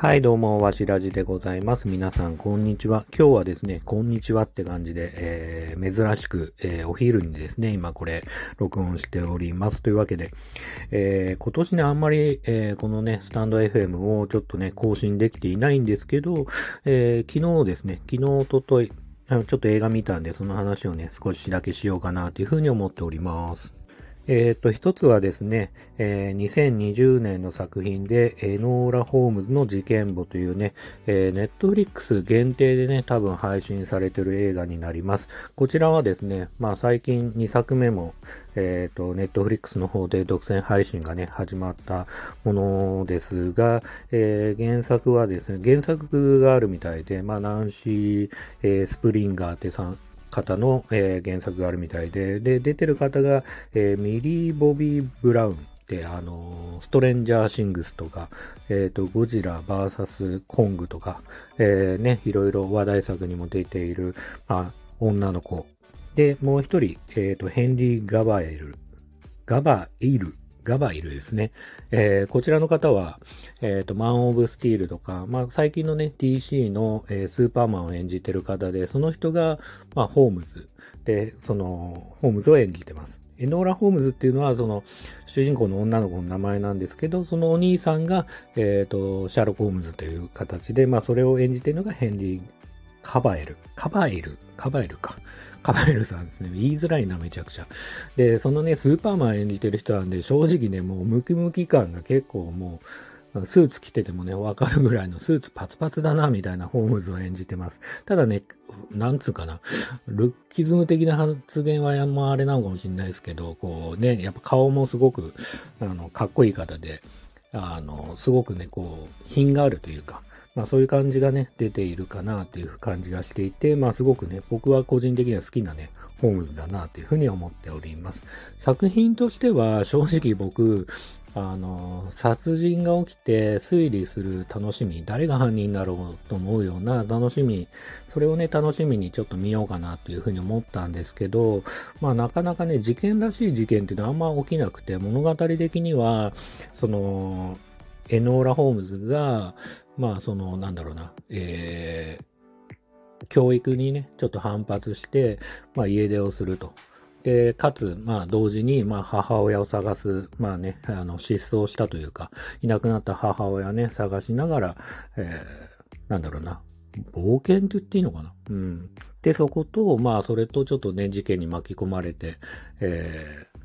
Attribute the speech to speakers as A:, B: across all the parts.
A: はい、どうも、わしらじでございます。皆さん、こんにちは。今日はですね、こんにちはって感じで、えー、珍しく、えー、お昼にですね、今これ、録音しております。というわけで、えー、今年ね、あんまり、えー、このね、スタンド FM をちょっとね、更新できていないんですけど、えー、昨日ですね、昨日、おととい、ちょっと映画見たんで、その話をね、少しだけしようかなというふうに思っております。えっ、と、一つはですね、えー2020年の作品で、エノーラ・ホームズの事件簿というね、えー、ネットフリックス限定でね、多分配信されてる映画になります。こちらはですね、まあ最近2作目も、えっ、と、ネットフリックスの方で独占配信がね、始まったものですが、えー原作はですね、原作があるみたいで、まあナンシー、えースプリンガーってさん、方の、えー原作があるみたいで、で、出てる方が、えーミリー・ボビー・ブラウンって、あのストレンジャー・シングスとか、えっ、と、ゴジラ VS コングとか、えーね、いろいろ話題作にも出ている、まあ、女の子。で、もう一人、えっ、と、ヘンリー・ガバエル。ガバエル。ガバイルですね。えーこちらの方は、えっ、と、マン・オブ・スティールとか、まあ、最近のね、DC の、えースーパーマンを演じてる方で、その人が、まあ、ホームズで、その、ホームズを演じてます。エノーラ・ホームズっていうのは、その、主人公の女の子の名前なんですけど、そのお兄さんが、えっ、と、シャーロック・ホームズという形で、まあ、それを演じてるのがヘンリー・カバエル。カバエル？カバエルか。カバエルさんですね。言いづらいな、めちゃくちゃ。で、そのね、スーパーマン演じてる人なんで、正直ね、もうムキムキ感が結構もう、スーツ着ててもね、わかるぐらいのスーツパツパツだな、みたいなホームズを演じてます。ただね、なんつうかな、ルッキズム的な発言はあんまあれなのかもしれないですけど、こうね、やっぱ顔もすごく、あの、かっこいい方で、あの、すごくね、こう、品があるというか、まあそういう感じがね、出ているかなという感じがしていて、まあすごくね、僕は個人的には好きなね、ホームズだなというふうに思っております。作品としては正直僕、あの、殺人が起きて推理する楽しみ、誰が犯人だろうと思うような楽しみ、それをね、楽しみにちょっと見ようかなというふうに思ったんですけど、まあなかなかね、事件らしい事件っていうのはあんま起きなくて、物語的には、その、エノーラ・ホームズが、まあその、なんだろうな、えー、教育にね、ちょっと反発して、まあ家出をすると。で、かつ、まあ同時に、まあ母親を探す、まあね、あの、失踪したというか、いなくなった母親ね、探しながら、えー、なんだろうな、冒険って言っていいのかな？うん。で、そこと、まあそれとちょっとね、事件に巻き込まれて、えー、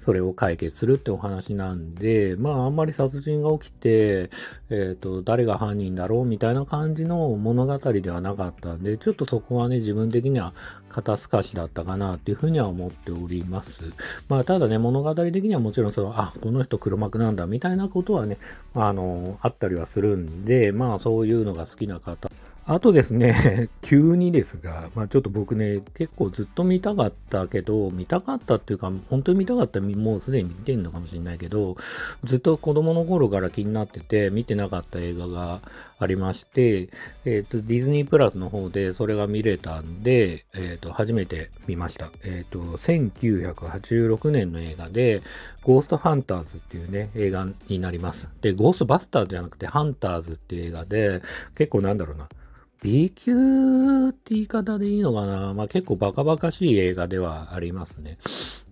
A: それを解決するってお話なんで、まああんまり殺人が起きて、えっ、と、誰が犯人だろうみたいな感じの物語ではなかったんで、ちょっとそこはね、自分的には肩透かしだったかなっていうふうには思っております。まあただね、物語的にはもちろんその、あ、この人黒幕なんだみたいなことはね、あの、あったりはするんで、まあそういうのが好きな方、あとですね、急にですが、まあちょっと僕ね、結構ずっと見たかったけど、見たかったっていうか、本当に見たかったらもうすでに見てんのかもしれないけど、ずっと子供の頃から気になってて、見てなかった映画がありまして、えっ、と、ディズニープラスの方でそれが見れたんで、えっ、と、初めて見ました。えっ、と、1986年の映画で、ゴーストハンターズっていうね、映画になります。で、ゴーストバスターじゃなくて、ハンターズっていう映画で、結構なんだろうな、B 級って言い方でいいのかな？まあ結構バカバカしい映画ではありますね。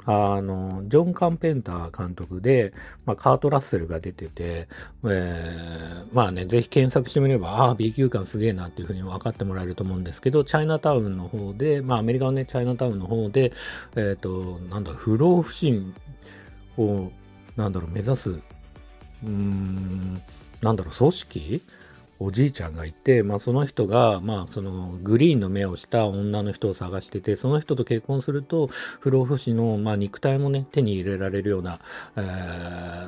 A: あの、ジョン・カンペンター監督で、まあカート・ラッセルが出てて、えー、まあね、ぜひ検索してみれば、ああ、B 級感すげえなっていうふうに分かってもらえると思うんですけど、チャイナタウンの方で、まあアメリカのね、チャイナタウンの方で、えっ、と、なんだ、不老不死を、なんだろう、目指す、うーん、なんだろう、組織おじいちゃんがいて、まあその人が、まあそのグリーンの目をした女の人を探してて、その人と結婚すると、不老不死の、まあ肉体もね、手に入れられるような、え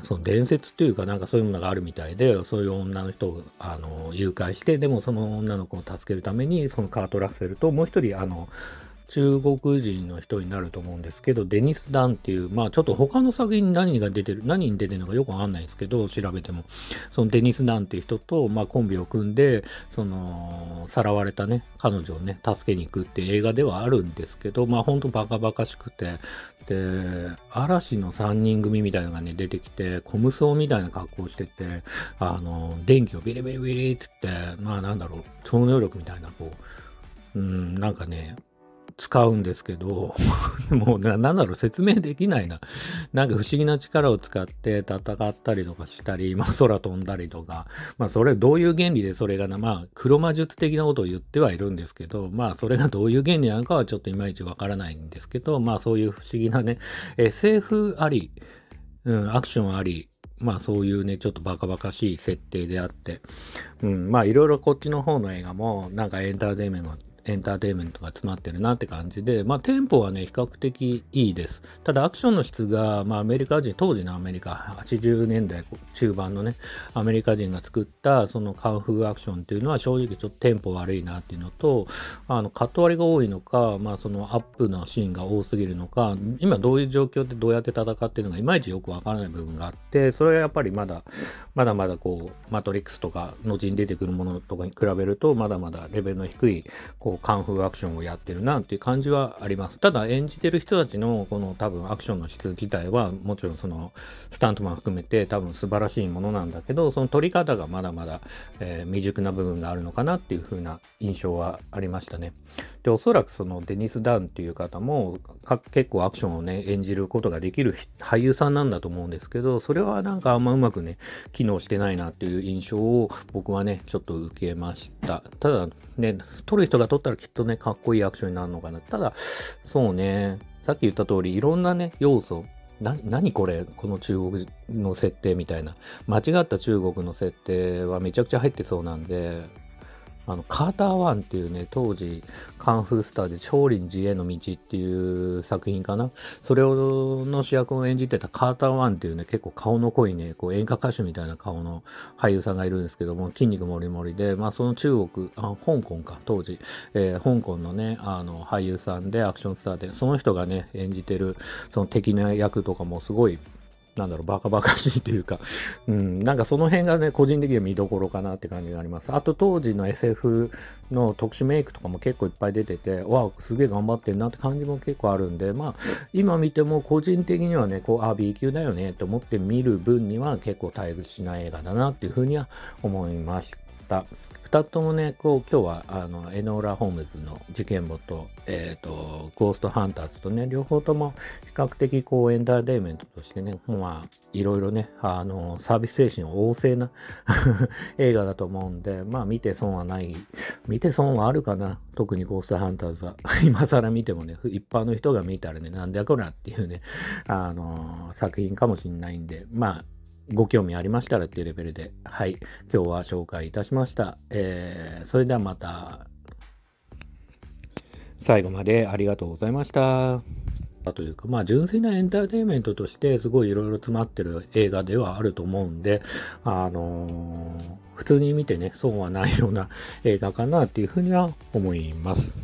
A: ーその伝説というかなんかそういうものがあるみたいで、そういう女の人を、あの、誘拐して、でもその女の子を助けるために、そのカート・ラッセルと、もう一人、あの、中国人の人になると思うんですけど、デニス・ダンっていう、まあちょっと他の作品に何が出てる、何に出てるのかよくわかんないんですけど、調べても。そのデニス・ダンっていう人と、まあコンビを組んで、その、さらわれたね、彼女をね、助けに行くって映画ではあるんですけど、まあほんとバカバカしくて、で、嵐の3人組みたいなのがね、出てきて、コムソーみたいな格好をしてて、あの、電気をビリビリビリって言って、まあなんだろう、超能力みたいな、こう、うん、なんかね、使うんですけど、もうな、なんだろう、説明できないな。なんか不思議な力を使って戦ったりとかしたり、まあ空飛んだりとか、まあそれどういう原理でそれがな、まあ黒魔術的なことを言ってはいるんですけど、まあそれがどういう原理なのかはちょっといまいちわからないんですけど、まあそういう不思議なね、SF あり、うん、アクションあり、まあそういうね、ちょっとバカバカしい設定であって、うん、まあいろいろこっちの方の映画も、なんかエンターテイメントエンターテインメントが詰まってるなって感じで、まあ、テンポはね、比較的いいです。ただ、アクションの質が、まあ、アメリカ人、当時のアメリカ、80年代中盤のね、アメリカ人が作った、そのカンフーアクションっていうのは、正直ちょっとテンポ悪いなっていうのと、あの、カット割りが多いのか、まあ、そのアップのシーンが多すぎるのか、今どういう状況でどうやって戦っているのか、いまいちよくわからない部分があって、それはやっぱりまだ、まだまだこう、マトリックスとか、後に出てくるものとかに比べると、まだまだレベルの低い、こう、カンフーアクションをやってるなっていう感じはあります。ただ演じてる人たちのこの多分アクションの質自体はもちろんそのスタントマン含めて多分素晴らしいものなんだけど、その撮り方がまだまだ、えー、未熟な部分があるのかなっていう風な印象はありましたね。で、おそらくそのデニス・ダウンっていう方も結構アクションをね、演じることができる俳優さんなんだと思うんですけど、それはなんかあんまうまくね、機能してないなっていう印象を僕はね、ちょっと受けました。ただね、撮る人が撮ったたらきっとね、かっこいいアクションになるのかな。ただ、そうね、さっき言った通り、いろんなね、要素、な、何これ？この中国の設定みたいな。間違った中国の設定はめちゃくちゃ入ってそうなんで、あの、カーターワンっていうね、当時、カンフースターで少林寺への道っていう作品かな。それを、の主役を演じてたカーターワンっていうね、結構顔の濃いね、こう演歌歌手みたいな顔の俳優さんがいるんですけども、筋肉もりもりで、まあその中国、あ、香港か、当時、えー、香港のね、あの、俳優さんで、アクションスターで、その人がね、演じてる、その敵の役とかもすごい、なんだろう、バカバカしいというか、うん、なんかその辺がね、個人的には見どころかなって感じがあります。あと当時の SF の特殊メイクとかも結構いっぱい出てて、わあ、すげえ頑張ってんなって感じも結構あるんで、まあ、今見ても個人的にはね、こう、あ、B 級だよねって思って見る分には結構退屈しない映画だなっていうふうには思いました。二つともね、こう、今日は、あの、エノーラ・ホームズの事件簿と、え、ー、と、ゴースト・ハンターズとね、両方とも比較的、こう、エンターテインメントとしてね、まあ、いろいろね、あの、サービス精神旺盛な 映画だと思うんで、まあ、見て損はない。見て損はあるかな特にゴースト・ハンターズは。今更見てもね、一般の人が見たらね、なんだこらっていうね、あの、作品かもしんないんで、まあ、ご興味ありましたらっていうレベルで、はい、今日は紹介いたしました。えー、それではまた、最後までありがとうございました。というか、まあ、純粋なエンターテインメントとして、すごいいろいろ詰まってる映画ではあると思うんで、あのー、普通に見てね、損はないような映画かなっていうふうには思います。